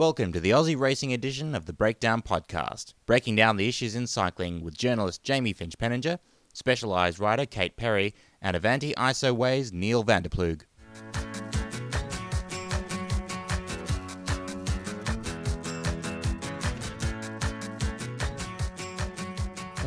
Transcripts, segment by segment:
Welcome to the Aussie Racing edition of the Breakdown Podcast, breaking down the issues in cycling with journalist Jamie Finch Penninger, specialised writer Kate Perry, and Avanti ISO Ways Neil Van der Ploeg.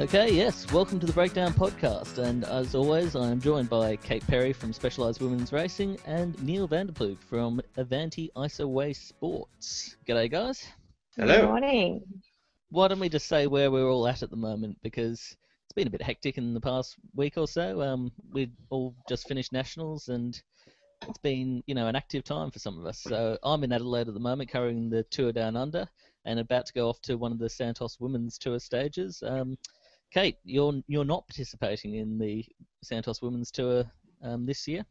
Okay, yes, welcome to the Breakdown Podcast. And as always, I am joined by Kate Perry from Specialised Women's Racing and Neil Van der Ploeg from Avanti Isoway Sports. G'day, guys. Hello. Good morning. Why don't we just say where we're all at at the moment? Because it's been a bit hectic in the past week or so. Um, we've all just finished Nationals and it's been, you know, an active time for some of us. So I'm in Adelaide at the moment covering the Tour Down Under and about to go off to one of the Santos Women's Tour stages. Um, Kate, you're you're not participating in the Santos Women's Tour um, this year.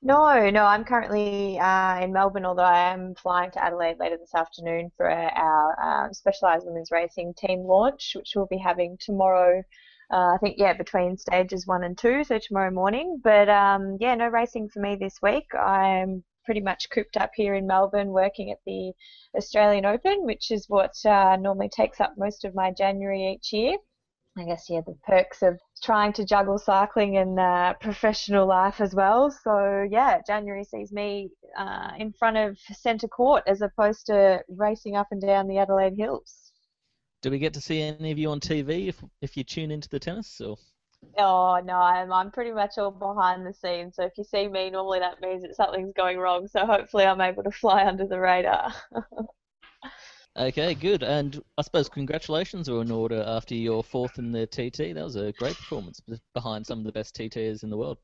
No, no, I'm currently uh, in Melbourne, although I am flying to Adelaide later this afternoon for our um, specialised women's racing team launch, which we'll be having tomorrow. Uh, I think yeah, between stages one and two, so tomorrow morning. But um, yeah, no racing for me this week. I'm pretty much cooped up here in Melbourne, working at the Australian Open, which is what uh, normally takes up most of my January each year. I guess yeah, the perks of trying to juggle cycling and uh, professional life as well. So yeah, January sees me uh, in front of centre court as opposed to racing up and down the Adelaide Hills. Do we get to see any of you on TV if if you tune into the tennis? Or Oh no, I'm I'm pretty much all behind the scenes. So if you see me, normally that means that something's going wrong. So hopefully I'm able to fly under the radar. okay, good. And I suppose congratulations are in order after your fourth in the TT. That was a great performance behind some of the best TTs in the world.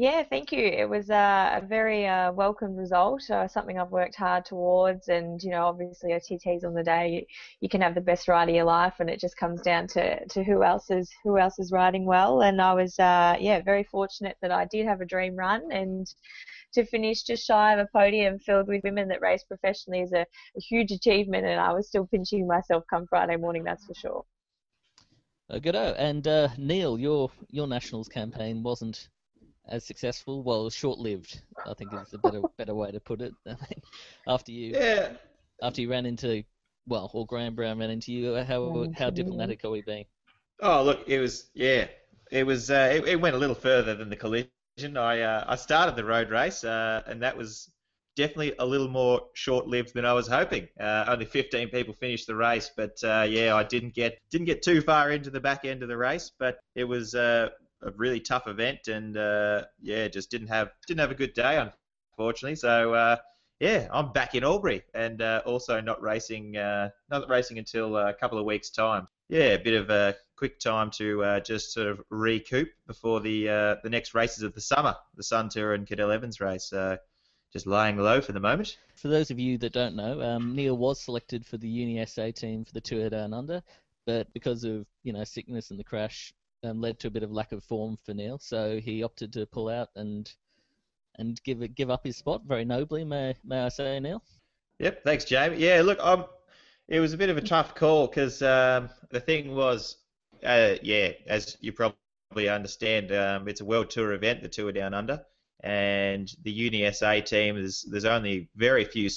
Yeah, thank you. It was uh, a very uh, welcome result, uh, something I've worked hard towards. And, you know, obviously a OTTs on the day, you, you, can have the best ride of your life and it just comes down to, to who else is who else is riding well. And I was, uh, yeah, very fortunate that I did have a dream run and to finish just shy of a podium filled with women that race professionally is a, a huge achievement. And I was still pinching myself come Friday morning, that's for sure. Uh, goodo. And uh, Neil, your your nationals campaign wasn't as successful. Well, short-lived. I think is a better better way to put it. after you yeah. after you ran into well, or Graeme Brown ran into you, how how diplomatic are we being? Oh look, it was yeah, it was uh, it, it, went a little further than the collision. I uh, I started the road race, uh, and that was definitely a little more short-lived than I was hoping. Uh, only 15 people finished the race, but uh, yeah, I didn't get didn't get too far into the back end of the race, but it was uh, a really tough event, and uh, yeah, just didn't have didn't have a good day, unfortunately. So yeah, I'm back in Albury, and also not racing not racing until a couple of weeks' time. Yeah, a bit of a quick time to uh, just sort of recoup before the uh, the next races of the summer, the Sun Tour and Cadel Evans race. just lying low for the moment. For those of you that don't know, um, Neil was selected for the Uni SA team for the Tour Down Under, but because of you know sickness and the crash, um, led to a bit of lack of form for Neil, so he opted to pull out and and give it, give up his spot very nobly. May may I say, Neil? Yep, thanks, Jamie. Yeah, look, um, it was a bit of a tough call because um, the thing was, uh, yeah, as you probably understand, um, it's a world tour event, the Tour Down Under, and the Uni SA team is there's only very few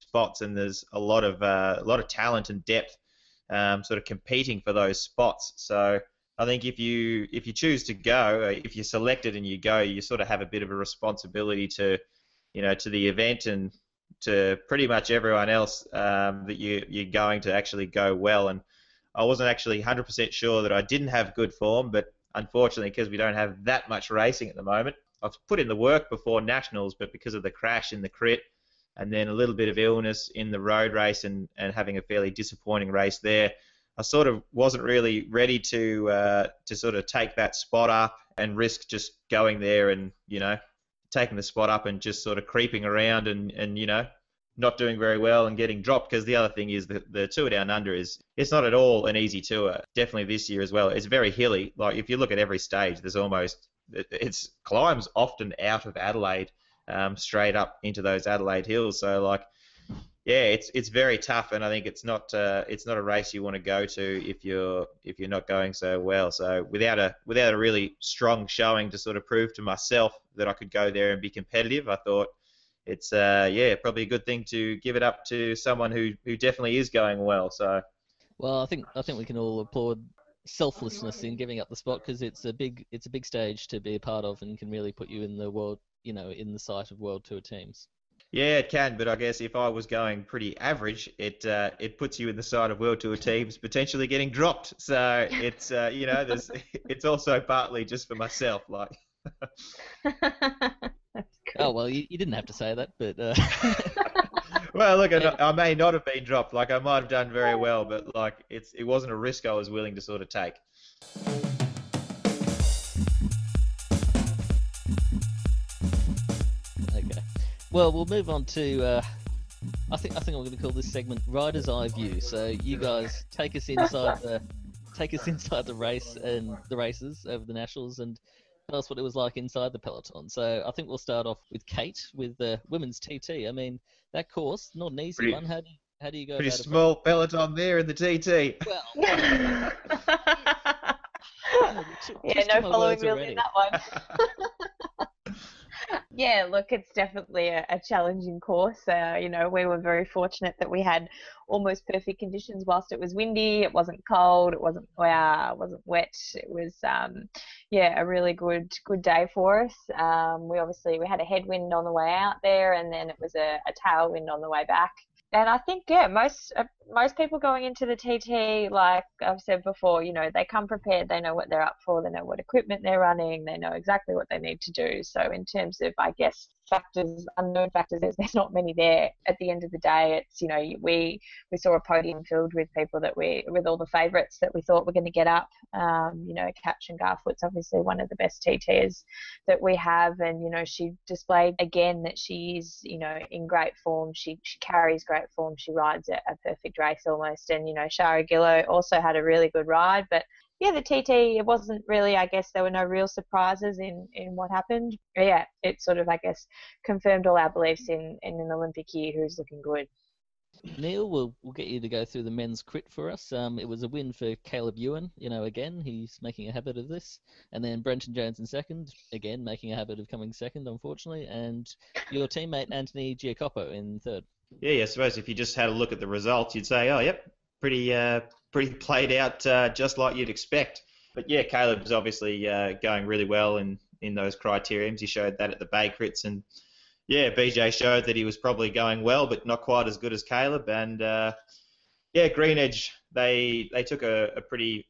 spots, and there's a lot of uh, a lot of talent and depth, um, sort of competing for those spots. So I think if you if you choose to go, uh, if you're selected and you go, you sort of have a bit of a responsibility to, you know, to the event and to pretty much everyone else um, that you you're going to actually go well. And I wasn't actually 100% sure that I didn't have good form, but unfortunately, because we don't have that much racing at the moment, I've put in the work before nationals, but because of the crash in the crit, and then a little bit of illness in the road race and, and having a fairly disappointing race there, I sort of wasn't really ready to uh, to sort of take that spot up and risk just going there and you know taking the spot up and just sort of creeping around and, and you know not doing very well and getting dropped because the other thing is the, the tour down under is it's not at all an easy tour definitely this year as well. It's very hilly. Like if you look at every stage there's almost it's climbs often out of Adelaide um, straight up into those Adelaide hills. So like yeah, it's it's very tough, and I think it's not uh, it's not a race you want to go to if you're if you're not going so well. So without a without a really strong showing to sort of prove to myself that I could go there and be competitive, I thought, it's uh, yeah probably a good thing to give it up to someone who who definitely is going well. So Well, I think I think we can all applaud selflessness in giving up the spot because it's a big it's a big stage to be a part of and can really put you in the world you know in the sight of world tour teams. yeah, it can. But I guess if I was going pretty average, it uh, it puts you in the side of world tour teams potentially getting dropped. So it's uh, you know there's it's also partly just for myself like. Oh well, you, you didn't have to say that, but uh, Well, look, I, I may not have been dropped. Like I might have done very well, but like it's it wasn't a risk I was willing to sort of take. okay. Well, we'll move on to. Uh, I think I think I'm going to call this segment "Rider's Eye View." So you guys take us inside the take us inside the race and the races over the nationals and us what it was like inside the peloton. So I think we'll start off with Kate with the women's TT. I mean that course, not an easy Pretty- one. How do you, how do you go Pretty about it? small peloton there in the TT. Well, yeah, t- no following words wheels in that one. yeah, look, it's definitely a, a challenging course. Uh, you know, we were very fortunate that we had almost perfect conditions whilst it was windy. It wasn't cold. It wasn't it wasn't wet. It was um, yeah, a really good good day for us. Um, we obviously we had a headwind on the way out there, and then it was a, a tailwind on the way back. And I think yeah, most uh, most people going into the TT, like I've said before, you know, they come prepared. They know what they're up for. They know what equipment they're running. They know exactly what they need to do. So in terms of, I guess, factors, unknown factors, there's, there's not many there. At the end of the day, it's you know, we we saw a podium filled with people that we with all the favourites that we thought were going to get up. Um, you know, Katrin Garfoot's obviously one of the best TTs that we have, and you know, she displayed again that she's you know in great form. She she carries great form. She rides a, a perfect race almost, and you know, Shara Gillow also had a really good ride, but yeah, the TT, it wasn't really, I guess, there were no real surprises in, in what happened. But yeah, it sort of, I guess, confirmed all our beliefs in, in an Olympic year who's looking good. Neil, we'll, we'll get you to go through the men's crit for us. Um, it was a win for Caleb Ewan, you know, again, he's making a habit of this. And then Brenton Jones in second, again, making a habit of coming second, unfortunately. And your teammate Anthony Giacoppo in third. Yeah, I suppose if you just had a look at the results, you'd say, oh, yep, pretty uh, pretty played out, uh, just like you'd expect. But yeah, Caleb's obviously uh, going really well in in those criteriums. He showed that at the Bay Crits, and yeah, BJ showed that he was probably going well, but not quite as good as Caleb. And uh, yeah, Green Edge, they they took a, a pretty,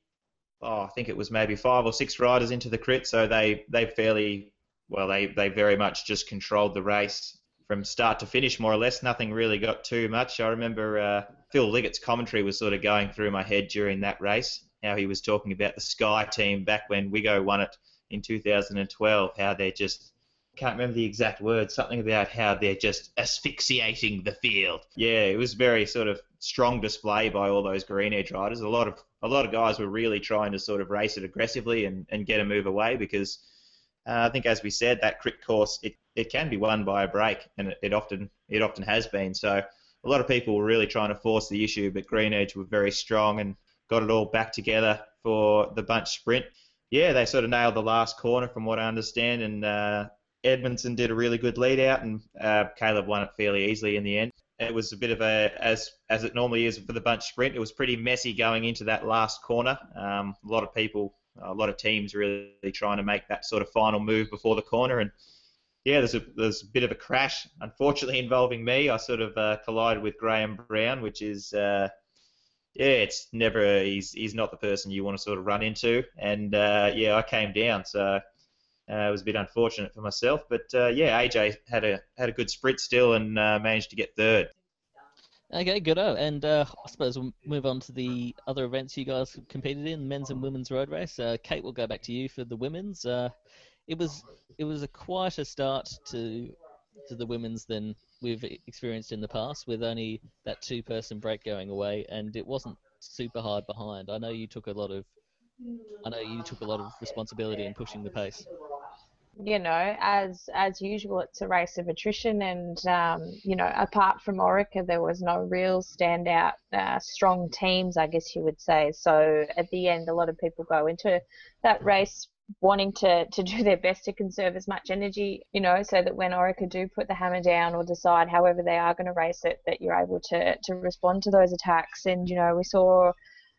oh, I think it was maybe five or six riders into the crit, so they they fairly well, they they very much just controlled the race from start to finish, more or less. Nothing really got too much. I remember uh, Phil Liggett's commentary was sort of going through my head during that race, how he was talking about the Sky team back when Wiggo won it in 2012, how they're just can't remember the exact words, something about how they're just asphyxiating the field. Yeah, it was very sort of strong display by all those green edge riders. A lot of a lot of guys were really trying to sort of race it aggressively and, and get a move away because uh, I think as we said, that crit course it, it can be won by a break and it, it often it often has been. So a lot of people were really trying to force the issue, but Green Edge were very strong and got it all back together for the bunch sprint. Yeah, they sort of nailed the last corner from what I understand, and uh, Edmondson did a really good lead out, and uh, Caleb won it fairly easily in the end. It was a bit of a as as it normally is for the bunch sprint. It was pretty messy going into that last corner. Um, a lot of people, a lot of teams really trying to make that sort of final move before the corner, and yeah, there's a there's a bit of a crash, unfortunately involving me. I sort of uh, collided with Graeme Brown, which is uh, yeah, it's never he's he's not the person you want to sort of run into, and uh, yeah, I came down, so uh, it was a bit unfortunate for myself. But uh, yeah, AJ had a had a good sprint still and uh, managed to get third. Okay, good. Oh, and I suppose we'll move on to the other events you guys competed in, men's and women's road race. Kate, we'll go back to you for the women's. It was it was a quieter start to to the women's than we've experienced in the past, with only that two-person break going away, and it wasn't super hard behind. I know you took a lot of I know you took a lot of responsibility in pushing the pace. You know, as as usual, it's a race of attrition, and um, you know, apart from Orica, there was no real standout uh, strong teams, I guess you would say. So at the end, a lot of people go into that race wanting to, to do their best to conserve as much energy, you know, so that when Orica do put the hammer down or decide however they are going to race it, that you're able to, to respond to those attacks. And, you know, we saw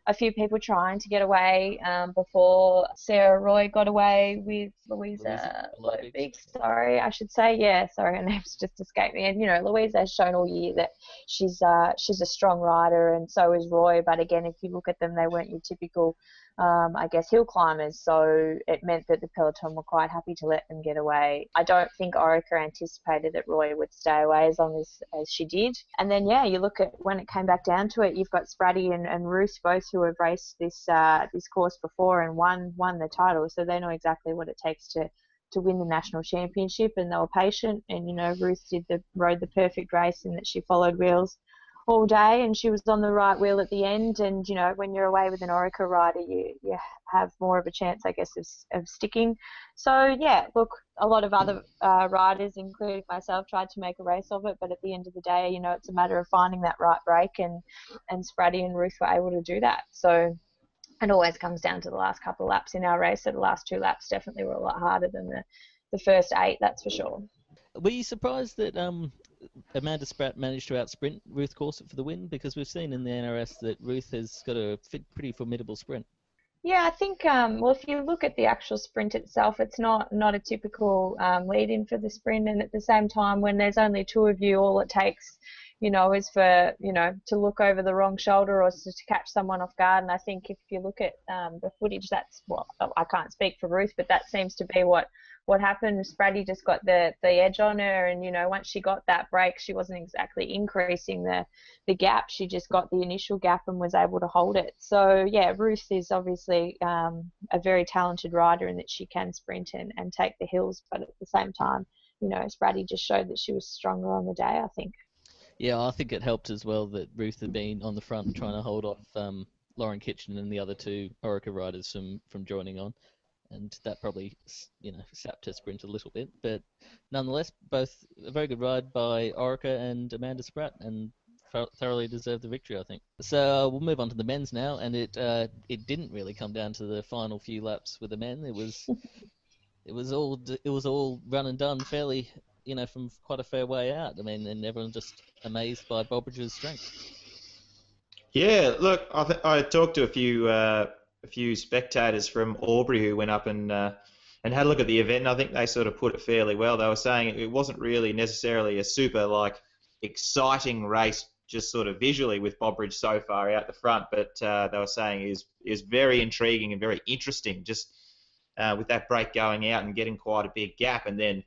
a few people trying to get away um, before Sarah Roy got away with Louisa Big Sorry, I should say. Yeah, sorry, her name's just escaped me. And you know, Louisa has shown all year that she's uh, she's a strong rider, and so is Roy. But again, if you look at them, they weren't your typical um, I guess, hill climbers. So it meant that the peloton were quite happy to let them get away. I don't think Orica anticipated that Roy would stay away as long as, as she did. And then, yeah, you look at when it came back down to it, you've got Spratty and, and Ruth both who have raced this uh, this course before and won won the title, so they know exactly what it takes to to win the national championship and they were patient and you know Ruth did the rode the perfect race and that she followed wheels all day and she was on the right wheel at the end. And you know when you're away with an Orica rider you, you have more of a chance I guess of, of sticking. So yeah look a lot of other uh, riders including myself tried to make a race of it. But at the end of the day you know it's a matter of finding that right break and and Spratty and Ruth were able to do that. So it always comes down to the last couple of laps in our race. So the last two laps definitely were a lot harder than the, the first eight that's for sure. Were you surprised that um, Amanda Spratt managed to outsprint Ruth Corset for the win? Because we've seen in the NRS that Ruth has got a pretty formidable sprint. Yeah, I think um, well, if you look at the actual sprint itself, it's not not a typical um, lead-in for the sprint, and at the same time, when there's only two of you, all it takes, you know, is for you know to look over the wrong shoulder or to, to catch someone off guard. And I think if you look at um, the footage, that's well, I can't speak for Ruth, but that seems to be what what happened Spratty just got the, the edge on her, and you know once she got that break, she wasn't exactly increasing the the gap. She just got the initial gap and was able to hold it. So yeah, Ruth is obviously um, a very talented rider in that she can sprint and, and take the hills, but at the same time, you know, Spratty just showed that she was stronger on the day. I think. Yeah, I think it helped as well that Ruth had been on the front trying to hold off um, Lauren Kitchen and the other two Orica riders from from joining on and that probably you know sapped her sprint a little bit. But nonetheless, both a very good ride by Orica and Amanda Spratt, and thoroughly deserved the victory, I think. So uh, we'll move on to the men's now, and it uh, it didn't really come down to the final few laps with the men. It was it was all it was all run and done fairly, you know, from quite a fair way out. I mean, and everyone just amazed by Bobridge's strength. Yeah, look, I, th- I talked to a few uh, a few spectators from Albury who went up and uh, and had a look at the event, and I think they sort of put it fairly well. They were saying it wasn't really necessarily a super like exciting race, just sort of visually with Bobridge so far out the front, but uh, they were saying is is very intriguing and very interesting, just uh, with that break going out and getting quite a big gap, and then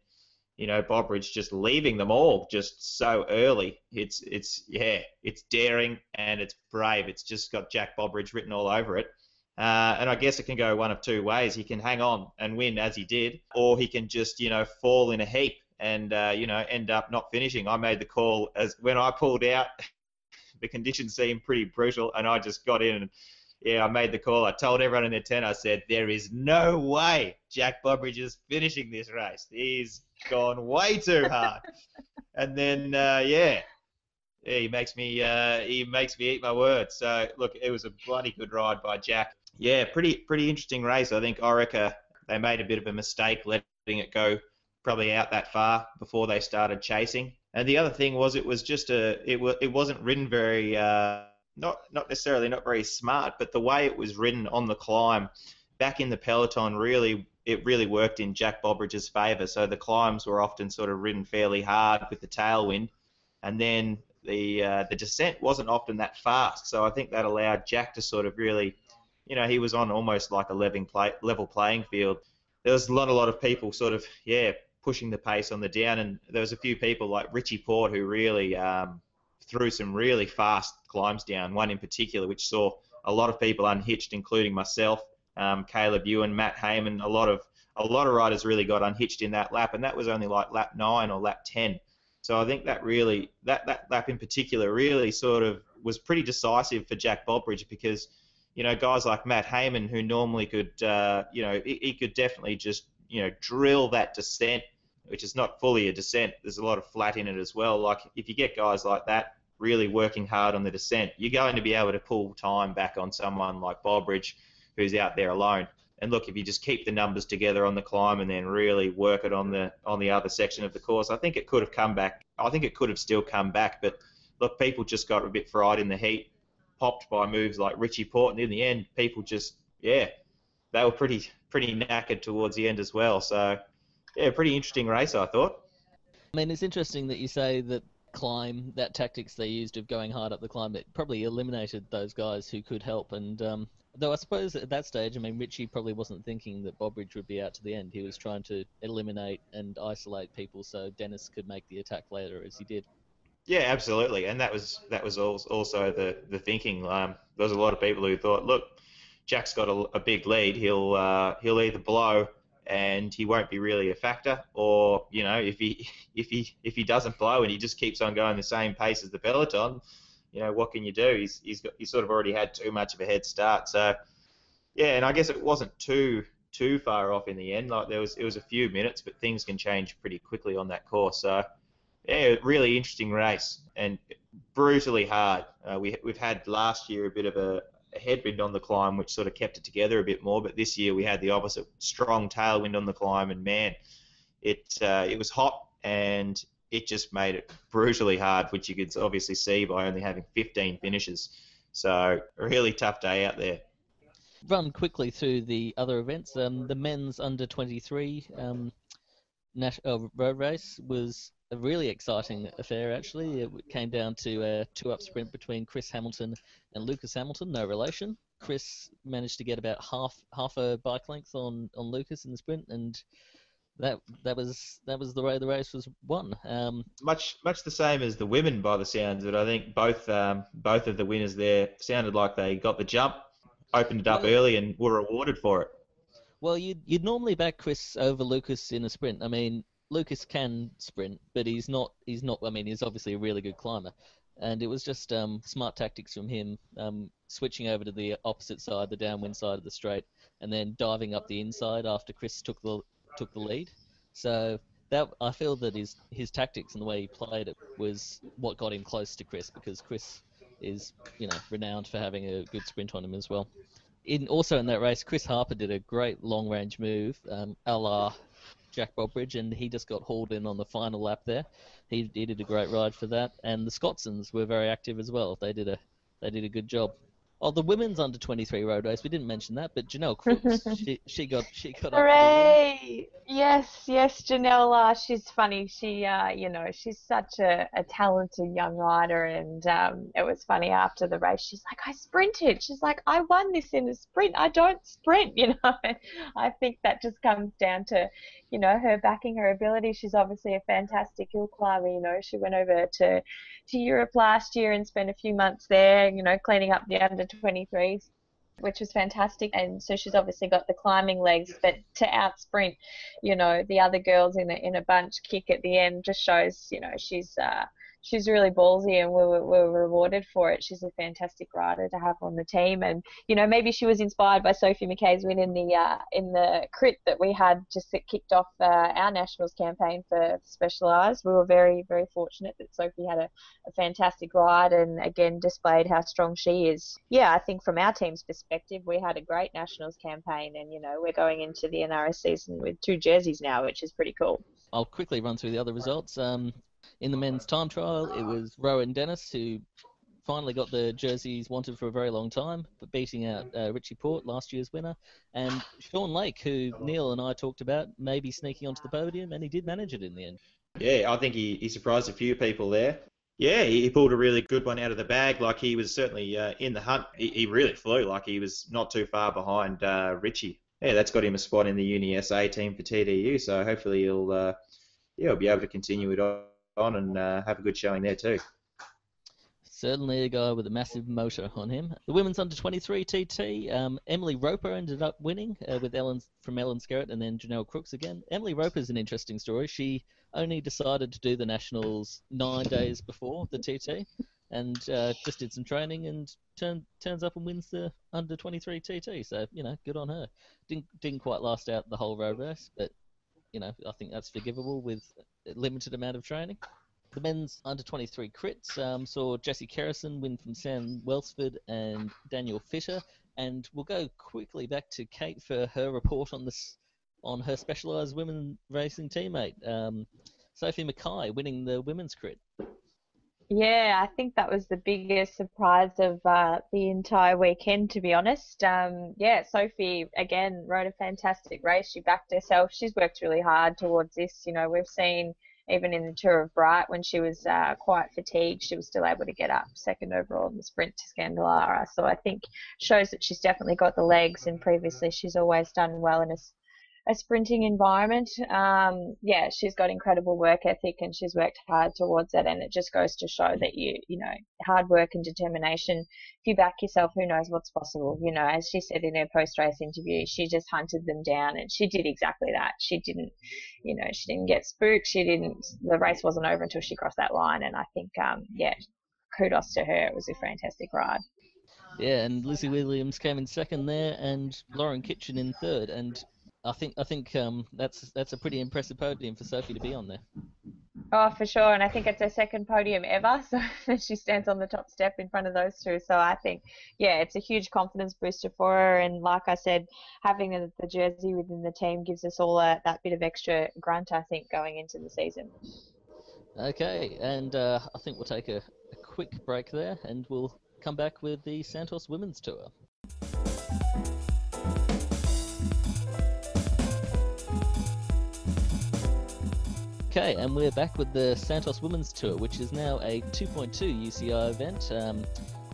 you know Bobridge just leaving them all just so early. It's it's yeah, it's daring and it's brave. It's just got Jack Bobridge written all over it. Uh, and I guess it can go one of two ways. He can hang on and win as he did, or he can just, you know, fall in a heap and, uh, you know, end up not finishing. I made the call as when I pulled out, the conditions seemed pretty brutal, and I just got in and, yeah, I made the call. I told everyone in the tent, I said, there is no way Jack Bobridge is finishing this race. He's gone way too hard. and then, uh, yeah, yeah, he makes me uh, he makes me eat my words. So look, it was a bloody good ride by Jack yeah, pretty pretty interesting race. I think Orica they made a bit of a mistake letting it go probably out that far before they started chasing. And the other thing was it was just a it was it wasn't ridden very uh, not not necessarily not very smart, but the way it was ridden on the climb back in the peloton really it really worked in Jack Bobridge's favour. So the climbs were often sort of ridden fairly hard with the tailwind, and then the uh, the descent wasn't often that fast. So I think that allowed Jack to sort of really you know, he was on almost like a level, play, level playing field. There was not a lot of people sort of, yeah, pushing the pace on the down, and there was a few people like Richie Porte who really um, threw some really fast climbs down. One in particular, which saw a lot of people unhitched, including myself, um, Caleb Ewan, Matt Hayman. A lot of a lot of riders really got unhitched in that lap, and that was only like lap nine or lap ten. So I think that really that that lap in particular really sort of was pretty decisive for Jack Bobridge because you know, guys like Matt Hayman, who normally could, uh, you know, he, he, could definitely just, you know, drill that descent, which is not fully a descent. There's a lot of flat in it as well. Like if you get guys like that really working hard on the descent, you're going to be able to pull time back on someone like Bobridge, who's out there alone. and look, if you just keep the numbers together on the climb and then really work it on the on the other section of the course, I think it could have come back. I think it could have still come back, but look, people just got a bit fried in the heat, popped by moves like Richie Porte, and in the end, people just yeah, they were pretty pretty knackered towards the end as well. So yeah, pretty interesting race, I thought. I mean, it's interesting that you say that climb, that tactics they used of going hard up the climb, it probably eliminated those guys who could help. And um, though I suppose at that stage, I mean, Richie probably wasn't thinking that Bobridge would be out to the end. He was trying to eliminate and isolate people so Dennis could make the attack later, as he did. Yeah, absolutely, and that was that was also the the thinking. Um, there was a lot of people who thought, look, Jack's got a, a big lead. He'll uh, he'll either blow and he won't be really a factor, or you know, if he if he if he doesn't blow and he just keeps on going the same pace as the peloton, you know, what can you do? He's he's got he's sort of already had too much of a head start. So yeah, and I guess it wasn't too too far off in the end. Like there was it was a few minutes, but things can change pretty quickly on that course. So yeah, really interesting race and brutally hard. Uh, we we've had last year a bit of a, a headwind on the climb, which sort of kept it together a bit more. But this year we had the opposite, strong tailwind on the climb, and man, it uh, it was hot and it just made it brutally hard, which you could obviously see by only having 15 finishes. So a really tough day out there. Run quickly through the other events. Um, the men's under 23 um, uh, road race was a really exciting affair, actually. It came down to a two up sprint between Chris Hamilton and Lucas Hamilton, no relation. Chris managed to get about half half a bike length on, on Lucas in the sprint, and that that was that was the way the race was won. Um, much much the same as the women, by the sounds of it. I think both um, both of the winners there sounded like they got the jump, opened it up well, early, and were rewarded for it. Well, you'd you'd normally back Chris over Lucas in a sprint. I mean, Lucas can sprint, but he's not. He's not. I mean, he's obviously a really good climber, and it was just um, smart tactics from him, um, switching over to the opposite side, the downwind side of the straight, and then diving up the inside after Chris took the took the lead. So that I feel that his his tactics and the way he played it was what got him close to Chris, because Chris is you know renowned for having a good sprint on him as well. In also in that race, Chris Harper did a great long range move, um, a la Jack Bobridge, and he just got hauled in on the final lap there. He, he did a great ride for that, and the Scotsons were very active as well. They did a they did a good job. Oh, the women's under 23 road race. We didn't mention that, but Janelle Crooks, she, she got she got Hooray! Yes, yes, Janelle. Uh, she's funny. She, uh, you know, she's such a, a talented young rider, and um, it was funny after the race. She's like, I sprinted. She's like, I won this in a sprint. I don't sprint, you know. I think that just comes down to, you know, her backing her ability. She's obviously a fantastic hill climber. You know, she went over to to Europe last year and spent a few months there, you know, cleaning up the under 23s, which was fantastic. And so she's obviously got the climbing legs, but to out sprint, you know, the other girls in a, in a bunch kick at the end just shows, you know, she's uh, she's really ballsy and we were, we were rewarded for it. She's a fantastic rider to have on the team, and you know maybe she was inspired by Sophie Mackay's win in the uh, in the crit that we had just that kicked off uh, our nationals campaign for Specialized. We were very very fortunate that Sophie had a, a fantastic ride and again displayed how strong she is. Yeah, I think from our team's perspective, we had a great nationals campaign, and you know we're going into the NRS season with two jerseys now, which is pretty cool. I'll quickly run through the other results. Um, in the men's time trial, it was Rohan Dennis who finally got the jerseys wanted for a very long time, but beating out uh, Richie Porte, last year's winner, and Sean Lake, who Neil and I talked about maybe sneaking onto the podium, and he did manage it in the end. Yeah, I think he, he surprised a few people there. Yeah, he pulled a really good one out of the bag. Like he was certainly uh, in the hunt. He, he, really flew. Like he was not too far behind uh, Richie. Yeah, that's got him a spot in the Uni SA team for TDU. So hopefully he'll uh, yeah he'll be able to continue it on on and uh, have a good showing there too. Certainly a guy with a massive motor on him. The women's under 23 TT, um, Emily Roper ended up winning uh, with Ellen from Ellen Skerritt and then Janelle Crooks again. Emily Roper is an interesting story. She only decided to do the nationals nine days before the TT, and uh, just did some training and turn, turns up and wins the under 23 TT. So you know, good on her. Didn't didn't quite last out the whole road race, but you know, I think that's forgivable with limited amount of training. The men's under 23 crits um, saw Jesse Kerrison win from Sam Welsford and Daniel Fisher. And we'll go quickly back to Kate for her report on this on her specialised women racing teammate, um, Sophie Mackay, winning the women's crit. Yeah, I think that was the biggest surprise of uh, the entire weekend, to be honest. Um, yeah, Sophie again rode a fantastic race. She backed herself. She's worked really hard towards this. You know, we've seen even in the Tour of Bright when she was uh, quite fatigued, she was still able to get up second overall in the sprint to Scandolara. So I think shows that she's definitely got the legs. And previously, she's always done well in a a sprinting environment. Um, yeah, she's got incredible work ethic and she's worked hard towards it. And it just goes to show that you, you know, hard work and determination. If you back yourself, who knows what's possible? You know, as she said in her post race interview, she just hunted them down and she did exactly that. She didn't, you know, she didn't get spooked. She didn't, the race wasn't over until she crossed that line. And I think, um, yeah, kudos to her. It was a fantastic ride. Yeah, and Lizzie Williams came in second there, and Lauren Kitchen in third. And I think I think um, that's that's a pretty impressive podium for Sophie to be on there. Oh, for sure, and I think it's her second podium ever. So she stands on the top step in front of those two. So I think, yeah, it's a huge confidence booster for her. And like I said, having the, the jersey within the team gives us all a, that bit of extra grunt. I think going into the season. Okay, and uh, I think we'll take a, a quick break there, and we'll come back with the Santos Women's Tour. Okay, and we're back with the Santos Women's Tour, which is now a 2.2 UCI event. Um,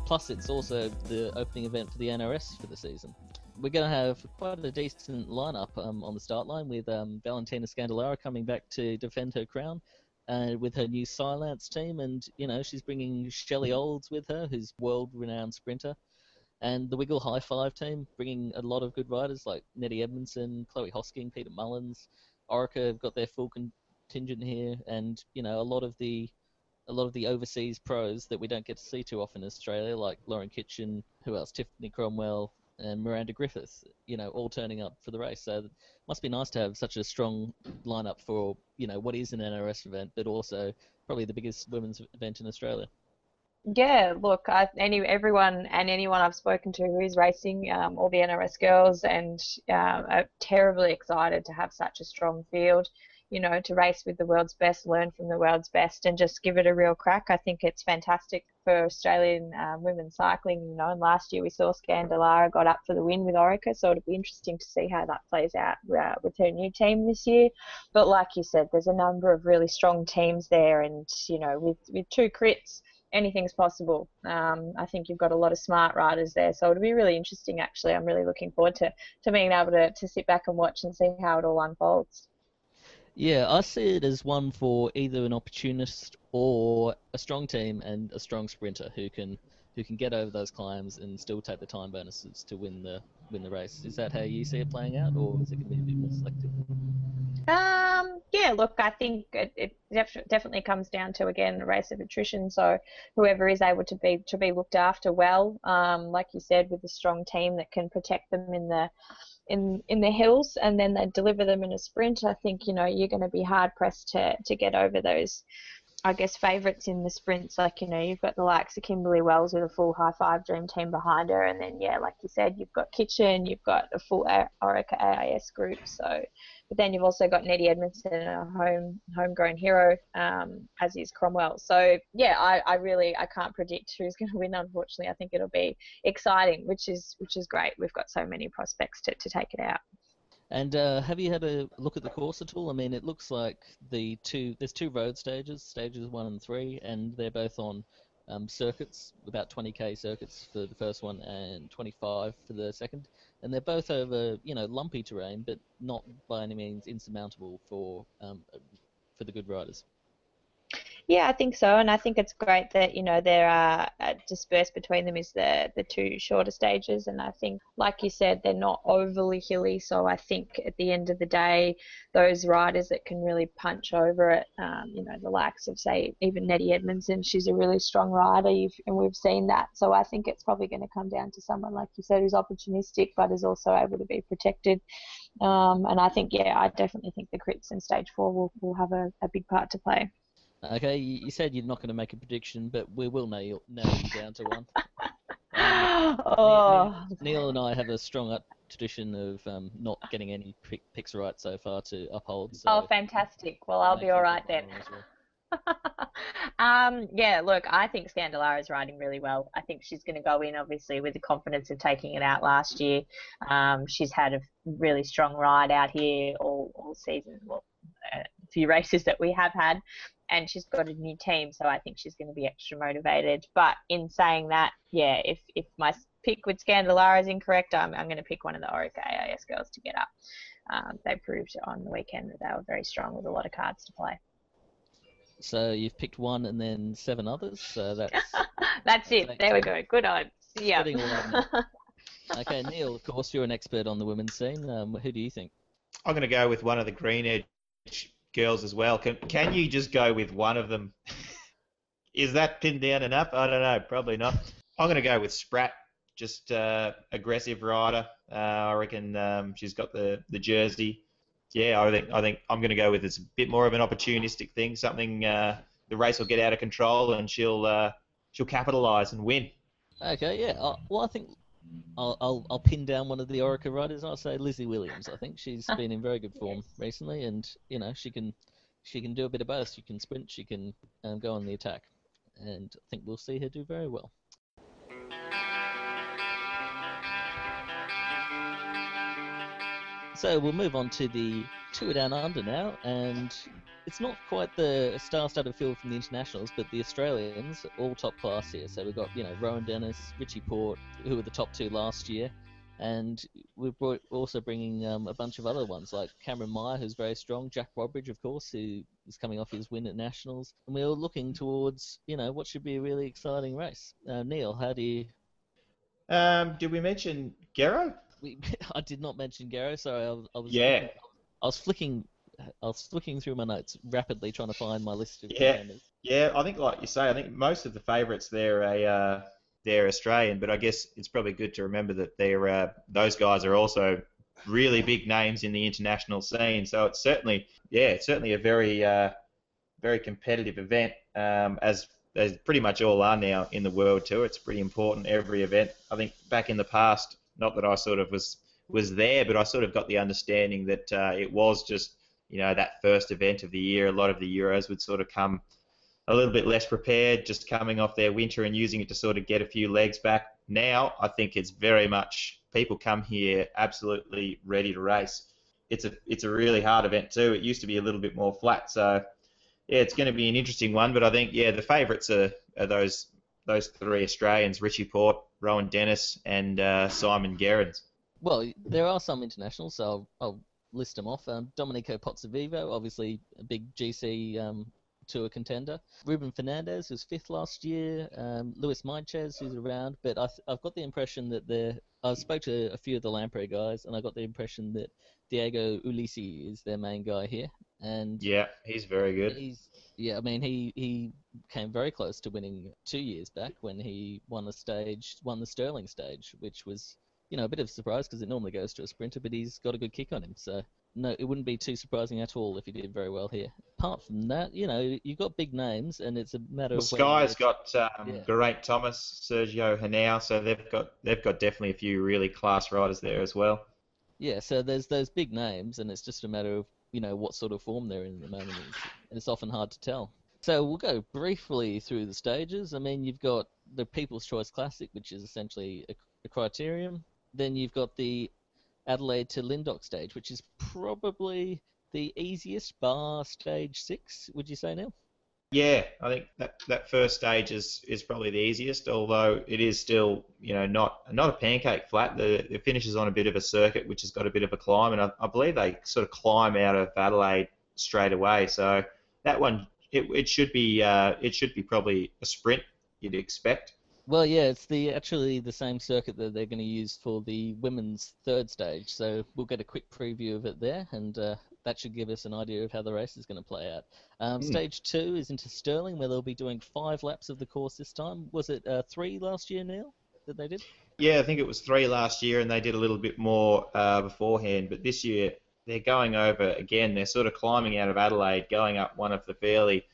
plus, it's also the opening event for the NRS for the season. We're going to have quite a decent lineup um, on the start line with um, Valentina Scandolara coming back to defend her crown uh, with her new Cylance team. And, you know, she's bringing Shelley Olds with her, who's world renowned sprinter. And the Wiggle High Five team, bringing a lot of good riders like Nettie Edmondson, Chloe Hosking, Peta Mullens. Orica have got their full con- contingent here, and you know a lot of the a lot of the overseas pros that we don't get to see too often in Australia, like Lauren Kitchen, who else, Tiffany Cromwell, and Miranda Griffith, you know, all turning up for the race. So it must be nice to have such a strong lineup for you know what is an NRS event, but also probably the biggest women's event in Australia. Yeah, look, I, any everyone and anyone I've spoken to who is racing, um, all the NRS girls, and uh, are terribly excited to have such a strong field you know, to race with the world's best, learn from the world's best, and just give it a real crack. I think it's fantastic for Australian um, women cycling. You know, and last year we saw Scandolara got up for the win with Orica, so it'll be interesting to see how that plays out uh, with her new team this year. But like you said, there's a number of really strong teams there, and you know, with with two crits anything's possible. Um, I think you've got a lot of smart riders there, so it'll be really interesting. Actually, I'm really looking forward to, to being able to, to sit back and watch and see how it all unfolds. Yeah, I see it as one for either an opportunist or a strong team and a strong sprinter who can who can get over those climbs and still take the time bonuses to win the win the race. Is that how you see it playing out, or is it going to be a bit more selective? Um, yeah, look, I think it, it def- definitely comes down to again a race of attrition. So whoever is able to be to be looked after well, um, like you said, with a strong team that can protect them in the in in the hills and then they deliver them in a sprint, I think you know you're going to be hard pressed to to get over those. I guess favourites in the sprints, like you know, you've got the likes of Kimberley Wells with a full high five dream team behind her, and then yeah, like you said, you've got Kitchen, you've got a full Orica AIS group, so but then you've also got Nettie Edmondson, a home homegrown hero, um, as is Cromwell. So yeah, I, I really I can't predict who's going to win. Unfortunately, I think it'll be exciting, which is which is great. We've got so many prospects to, to take it out. And uh, have you had a look at the course at all? I mean, it looks like the two there's two road stages, stages one and three, and they're both on um, circuits, about 20k circuits for the first one and 25 for the second and they're both over you know lumpy terrain, but not by any means insurmountable for um, for the good riders. Yeah, I think so, and I think it's great that you know there are uh, dispersed between them is the the two shorter stages, and I think, like you said, they're not overly hilly. So I think at the end of the day, those riders that can really punch over it, um, you know, the likes of say even Nettie Edmondson, she's a really strong rider, and we've seen that. So I think it's probably going to come down to someone like you said who's opportunistic but is also able to be protected. Um, and I think, yeah, I definitely think the crits in stage four will, will have a, a big part to play. Okay, you, you said you're not going to make a prediction, but we will nail, nail you down to one. oh, Neil and I have a strong uh, tradition of um, not getting any pick, picks right so far to uphold. So oh, fantastic. Well, I'll be all right then. well. um, yeah, look, I think Scandolara is riding really well. I think she's going to go in, obviously, with the confidence of taking it out last year. Um, she's had a really strong ride out here all, all season, well, a few races that we have had, and she's got a new team, so I think she's going to be extra motivated. But in saying that, yeah, if, if my pick with Scandolara is incorrect, I'm, I'm going to pick one of the Orica AIS girls to get up. Um, they proved on the weekend that they were very strong with a lot of cards to play. So you've picked one and then seven others. So that's That's it. Thanks, There we go. Good on. Yeah. Spreading all over. okay. Neil, of course, you're an expert on the women's scene. Um, who do you think? I'm going to go with one of the Green Edge girls as well. Can can you just go with one of them? Is that pinned down enough? I don't know. Probably not. I'm going to go with Spratt. Just uh, aggressive rider. Uh, I reckon um, she's got the, the jersey. Yeah, I think I think I'm going to go with it's a bit more of an opportunistic thing. Something uh, the race will get out of control and she'll uh, she'll capitalise and win. Okay. Yeah. Well, I think. I'll, I'll I'll pin down one of the Orica riders. I'll say Lizzie Williams. I think she's been in very good form recently, and you know she can she can do a bit of both. She can sprint, she can um, go on the attack, and I think we'll see her do very well. So we'll move on to the tour down under now, and it's not quite the star-studded field from the internationals, but the Australians all top class here. So we've got you know Rohan Dennis, Richie Porte, who were the top two last year, and we're brought, also bringing um, a bunch of other ones like Cameron Meyer, who's very strong, Jack Bobridge, of course, who is coming off his win at nationals, and we're all looking towards you know what should be a really exciting race. Uh, Neil, how do you? Um, did we mention Gero? We, I did not mention Garo. Sorry, I was. I was Yeah. I was flicking. I was looking through my notes rapidly, trying to find my list of Yeah. contenders. Yeah, I think like you say, I think most of the favourites they're a uh, they're Australian, but I guess it's probably good to remember that they're uh, those guys are also really big names in the international scene. So it's certainly yeah, it's certainly a very uh, very competitive event um, as as pretty much all are now in the world too. It's pretty important every event. I think back in the past, not that I sort of was was there, but I sort of got the understanding that uh, it was just you know that first event of the year. A lot of the Euros would sort of come a little bit less prepared, just coming off their winter and using it to sort of get a few legs back. Now, I think it's very much people come here absolutely ready to race. It's a it's a really hard event too. It used to be a little bit more flat, so yeah, it's going to be an interesting one. But I think yeah, the favourites are, are those those three Australians: Richie Porte, Rohan Dennis, and uh, Simon Gerrans. Well, there are some internationals, so I'll, I'll list them off. Um, Domenico Pozzovivo, obviously a big GC um, tour contender. Ruben Fernandez, was fifth last year. Um, Louis Meintjes, who's around. But I th- I've got the impression that the I spoke to a few of the Lampre guys, and I got the impression that Diego Ulisi is their main guy here. And Yeah, he's very good. He's yeah, I mean he he came very close to winning two years back when he won the stage, won the Stirling stage, which was you know a bit of a surprise because it normally goes to a sprinter, but he's got a good kick on him. So no, it wouldn't be too surprising at all if he did very well here. Apart from that, you know, you've got big names, and it's a matter Well, of Sky's got um, Yeah. Geraint Thomas, Sergio Henao, so they've got they've got definitely a few really class riders there as well. Yeah, so there's those big names, and it's just a matter of you know what sort of form they're in at the moment, and it's often hard to tell. So we'll go briefly through the stages. I mean, you've got the People's Choice Classic, which is essentially a, a criterium. Then you've got the Adelaide to Lyndoch stage, which is probably the easiest bar stage six. Would you say, Neil? Yeah, I think that, that first stage is, is probably the easiest, although it is still you know not not a pancake flat. The it finishes on a bit of a circuit, which has got a bit of a climb, and I, I believe they sort of climb out of Adelaide straight away. So that one it, it should be uh, it should be probably a sprint you'd expect. Well, yeah, it's the actually the same circuit that they're going to use for the women's third stage. So we'll get a quick preview of it there, and uh, that should give us an idea of how the race is going to play out. Um, Hmm. Stage two is into Stirling, where they'll be doing five laps of the course this time. Was it uh, three last year, Neil, that they did? Yeah, I think it was three last year, and they did a little bit more uh, beforehand. But this year, they're going over again. They're sort of climbing out of Adelaide, going up one of the fairly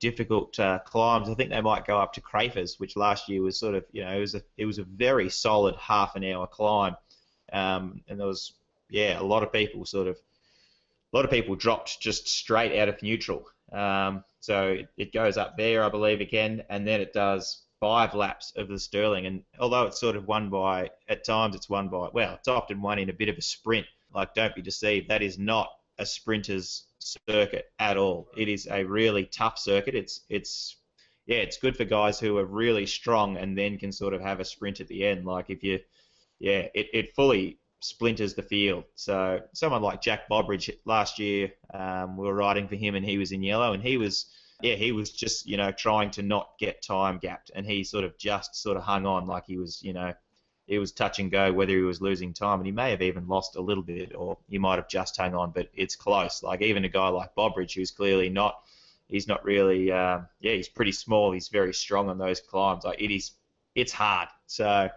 difficult uh, climbs. I think they might go up to Crafers, which last year was sort of you know it was a it was a very solid half an hour climb, um, and there was yeah a lot of people sort of a lot of people dropped just straight out of neutral. Um, so it goes up there, I believe, again, and then it does five laps of the Stirling. And although it's sort of won by, at times it's won by, well, it's often won in a bit of a sprint. Like, don't be deceived, that is not a sprinter's circuit at all. It is a really tough circuit. It's it's yeah, it's good for guys who are really strong and then can sort of have a sprint at the end. Like if you, yeah, it, it fully splinters the field. So someone like Jack Bobridge last year, um, we were riding for him and he was in yellow and he was yeah, he was just, you know, trying to not get time gapped, and he sort of just sort of hung on like he was, you know, it was touch and go whether he was losing time, and he may have even lost a little bit, or he might have just hung on, but it's close. Like even a guy like Bobridge, who's clearly not, he's not really, uh, yeah, he's pretty small. He's very strong on those climbs. Like it is, it's hard. So.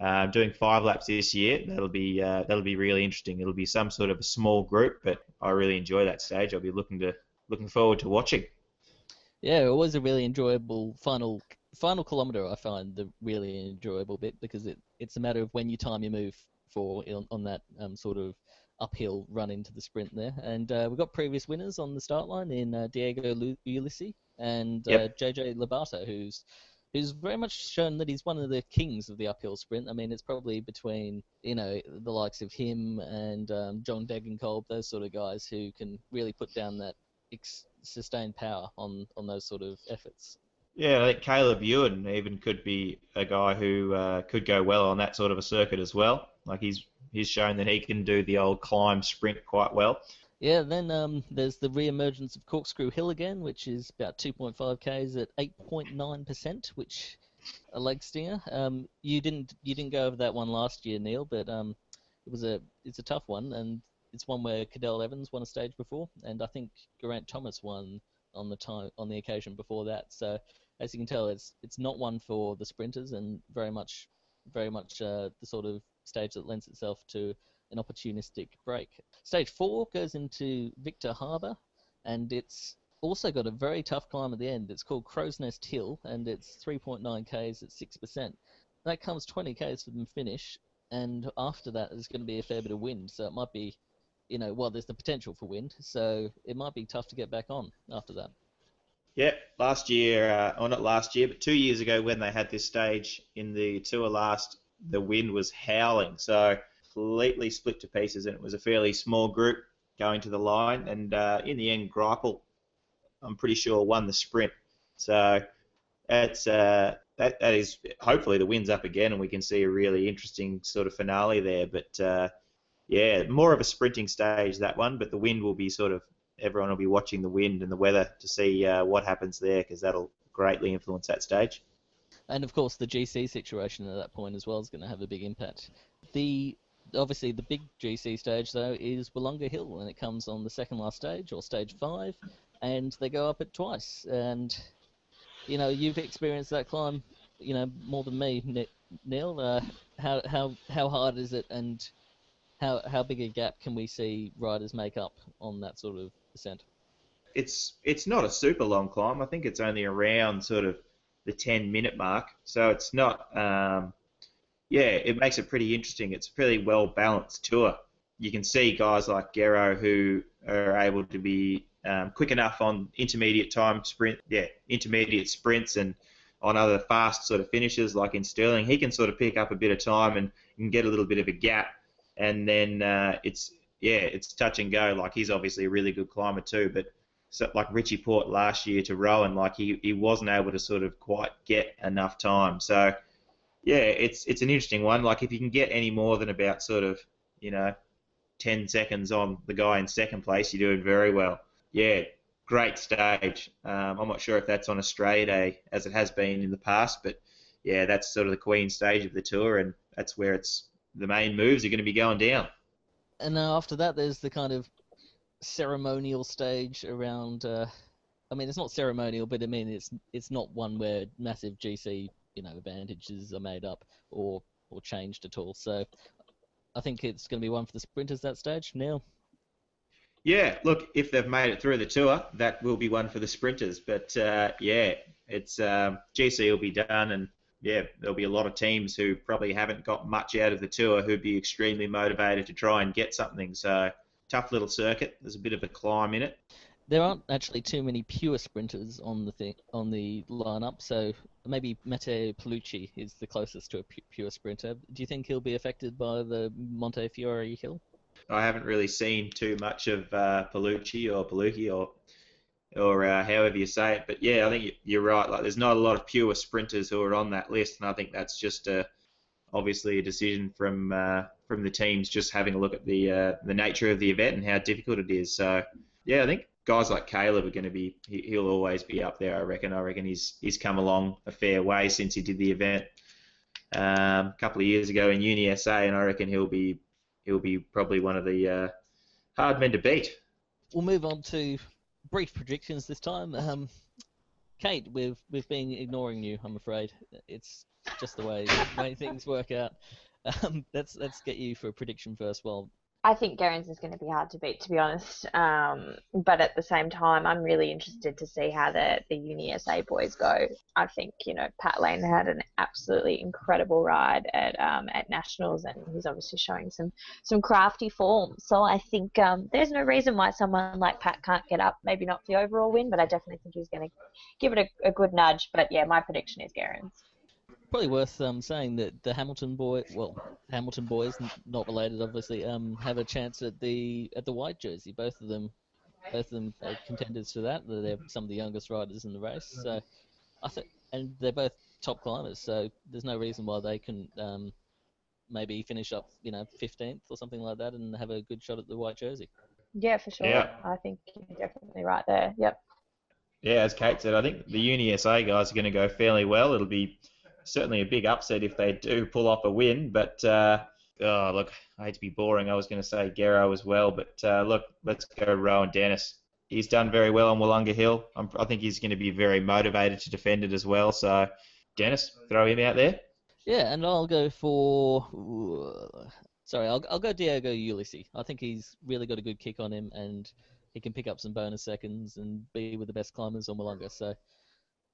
Uh, doing five laps this year, that'll be uh, that'll be really interesting. It'll be some sort of a small group, but I really enjoy that stage. I'll be looking to looking forward to watching. Yeah, it was a really enjoyable final final kilometer. I find the really enjoyable bit because it it's a matter of when you time your move for on, on that um, sort of uphill run into the sprint there. And uh, we've got previous winners on the start line in uh, Diego Ulissi and uh, JJ Lobato, who's who's very much shown that he's one of the kings of the uphill sprint. I mean, it's probably between you know the likes of him and um, John Degenkolb, those sort of guys who can really put down that ex- sustained power on on those sort of efforts. Yeah, I think Caleb Ewan even could be a guy who uh, could go well on that sort of a circuit as well. Like he's he's shown that he can do the old climb sprint quite well. Yeah, then um, there's the re-emergence of Corkscrew Hill again, which is about 2.5 k's at 8.9%, which a leg stinger. Um, you didn't you didn't go over that one last year, Neil, but um, it was a it's a tough one, and it's one where Cadel Evans won a stage before, and I think Geraint Thomas won on the time on the occasion before that. So as you can tell, it's it's not one for the sprinters, and very much very much uh, the sort of stage that lends itself to an opportunistic break. Stage four goes into Victor Harbor, and it's also got a very tough climb at the end. It's called Crow's Nest Hill, and it's 3.9 k's at 6%. That comes 20 k's from the finish, and after that there's going to be a fair bit of wind, so it might be, you know, well, there's the potential for wind, so it might be tough to get back on after that. Yeah, last year, uh, or not last year, but two years ago when they had this stage in the tour last, the wind was howling, so completely split to pieces, and it was a fairly small group going to the line, and uh, in the end, Greipel, I'm pretty sure, won the sprint. So it's uh, that that is hopefully the wind's up again, and we can see a really interesting sort of finale there. But uh, yeah, more of a sprinting stage that one, but the wind will be sort of everyone will be watching the wind and the weather to see uh, what happens there because that'll greatly influence that stage. And of course, the GC situation at that point as well is going to have a big impact. The obviously the big GC stage though is Willunga Hill, and it comes on the second last stage or stage five, and they go up it twice. And you know you've experienced that climb, you know more than me, Neil. Uh, how how how hard is it, and how how big a gap can we see riders make up on that sort of It's it's not a super long climb. I think it's only around sort of the 10 minute mark, so it's not. Um, yeah, it makes it pretty interesting. It's a pretty well balanced tour. You can see guys like Gero who are able to be um, quick enough on intermediate time sprint, yeah, intermediate sprints and on other fast sort of finishes like in Stirling, he can sort of pick up a bit of time and, and get a little bit of a gap, and then uh, it's yeah, it's touch and go. Like he's obviously a really good climber too, but so, like Richie Porte last year to Rohan, like he, he wasn't able to sort of quite get enough time. So yeah, it's it's an interesting one. Like if you can get any more than about sort of you know 10 seconds on the guy in second place, you're doing very well. Yeah, great stage. Um, I'm not sure if that's on Australia Day as it has been in the past, but yeah, that's sort of the Queen stage of the tour, and that's where it's the main moves are going to be going down. And uh, after that, there's the kind of ceremonial stage around. Uh, I mean, it's not ceremonial, but I mean, it's it's not one where massive GC you know advantages are made up or or changed at all. So I think it's going to be one for the sprinters that stage. Neil. Yeah, look, if they've made it through the tour, that will be one for the sprinters. But uh, yeah, it's um, GC will be done, and yeah, there'll be a lot of teams who probably haven't got much out of the tour who'd be extremely motivated to try and get something. So tough little circuit. There's a bit of a climb in it. There aren't actually too many pure sprinters on the thing, on the lineup, so maybe Matteo Pelucchi is the closest to a pure sprinter. Do you think he'll be affected by the Montefiore hill? I haven't really seen too much of uh, Palucci or Palucci or or uh, however you say it. But yeah, I think you- you're right. Like, there's not a lot of pure sprinters who are on that list, and I think that's just a obviously a decision from uh, from the teams just having a look at the uh, the nature of the event and how difficult it is. So yeah, I think guys like Caleb are going to be he, he'll always be up there. I reckon. I reckon he's he's come along a fair way since he did the event um, a couple of years ago in Uni SA, and I reckon he'll be he'll be probably one of the uh, hard men to beat. We'll move on to brief predictions this time. Um, Kate, we've we've been ignoring you. I'm afraid it's just the way way things work out. Um, let's let's get you for a prediction first. Well, I think Gerrans is going to be hard to beat, to be honest. Um, but at the same time, I'm really interested to see how the, the Uni SA boys go. I think, you know, Pat Lane had an absolutely incredible ride at um, at Nationals, and he's obviously showing some, some crafty form. So I think um, there's no reason why someone like Pat can't get up. Maybe not for the overall win, but I definitely think he's going to give it a, a good nudge. But yeah, my prediction is Gerrans. Probably worth um, saying that the Hamilton boy, well, Hamilton boys, n- not related obviously, um, have a chance at the at the white jersey. Both of them, both of them are contenders for that. They're some of the youngest riders in the race. So I think, and they're both top climbers. So there's no reason why they can um, maybe finish up, you know, 15th or something like that, and have a good shot at the white jersey. Yeah, for sure. Yeah. I think you're definitely right there. Yep. Yeah, as Kate said, I think the Uni SA guys are going to go fairly well. It'll be certainly a big upset if they do pull off a win. But uh, oh, look, I hate to be boring. I was going to say Gero as well, but uh, look, let's go Rohan Dennis. He's done very well on Willunga Hill. I'm, I think he's going to be very motivated to defend it as well. So, Dennis, throw him out there. Yeah, and I'll go for. Sorry, I'll, I'll go Diego Ulissi. I think he's really got a good kick on him, and he can pick up some bonus seconds and be with the best climbers on Willunga. So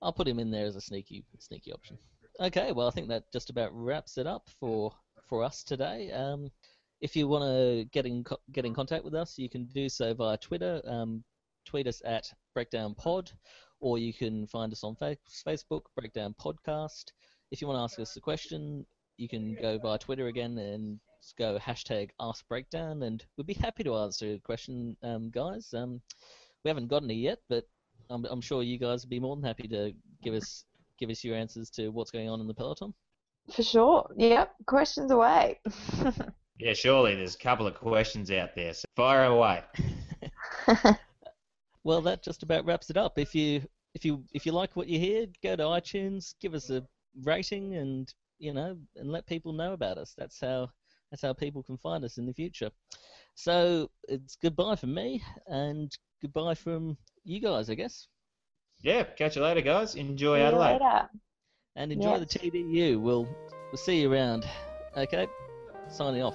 I'll put him in there as a sneaky sneaky option. Okay, well I think that just about wraps it up for for us today. Um, if you want to get in co- get in contact with us, you can do so via Twitter. Um, tweet us at Breakdown Pod, or you can find us on fa- Facebook Breakdown Podcast. If you want to ask us a question, you can go via Twitter again and go hashtag Ask Breakdown, and we'd be happy to answer a question, um, guys. Um, we haven't got any yet, but I'm, I'm sure you guys would be more than happy to give us give us your answers to what's going on in the peloton. For sure. Yep. Questions away. Yeah, surely there's a couple of questions out there. So fire away. Well, that just about wraps it up. If you if you if you like what you hear, go to iTunes, give us a rating, and you know, and let people know about us. That's how that's how people can find us in the future. So it's goodbye from me, and goodbye from you guys, I guess. Yeah, catch you later, guys. Enjoy See you Adelaide. later. And enjoy Yes. the TDU. We'll we'll see you around. Okay, signing off.